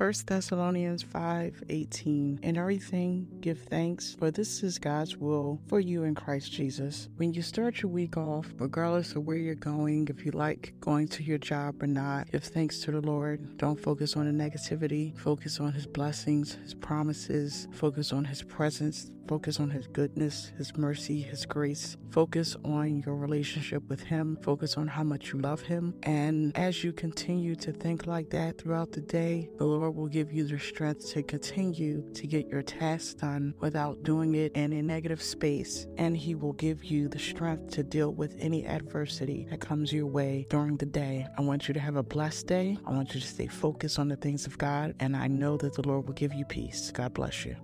1 Thessalonians 5 18. In everything, give thanks, for this is God's will for you in Christ Jesus. When you start your week off, regardless of where you're going, if you like going to your job or not, give thanks to the Lord. Don't focus on the negativity, focus on His blessings, His promises, focus on His presence, focus on His goodness, His mercy, His grace. Focus on your relationship with Him, focus on how much you love Him. And as you continue to think like that throughout the day, the Lord will give you the strength to continue to get your tasks done without doing it in a negative space. And He will give you the strength to deal with any adversity that comes your way during the day. I want you to have a blessed day. I want you to stay focused on the things of God. And I know that the Lord will give you peace. God bless you.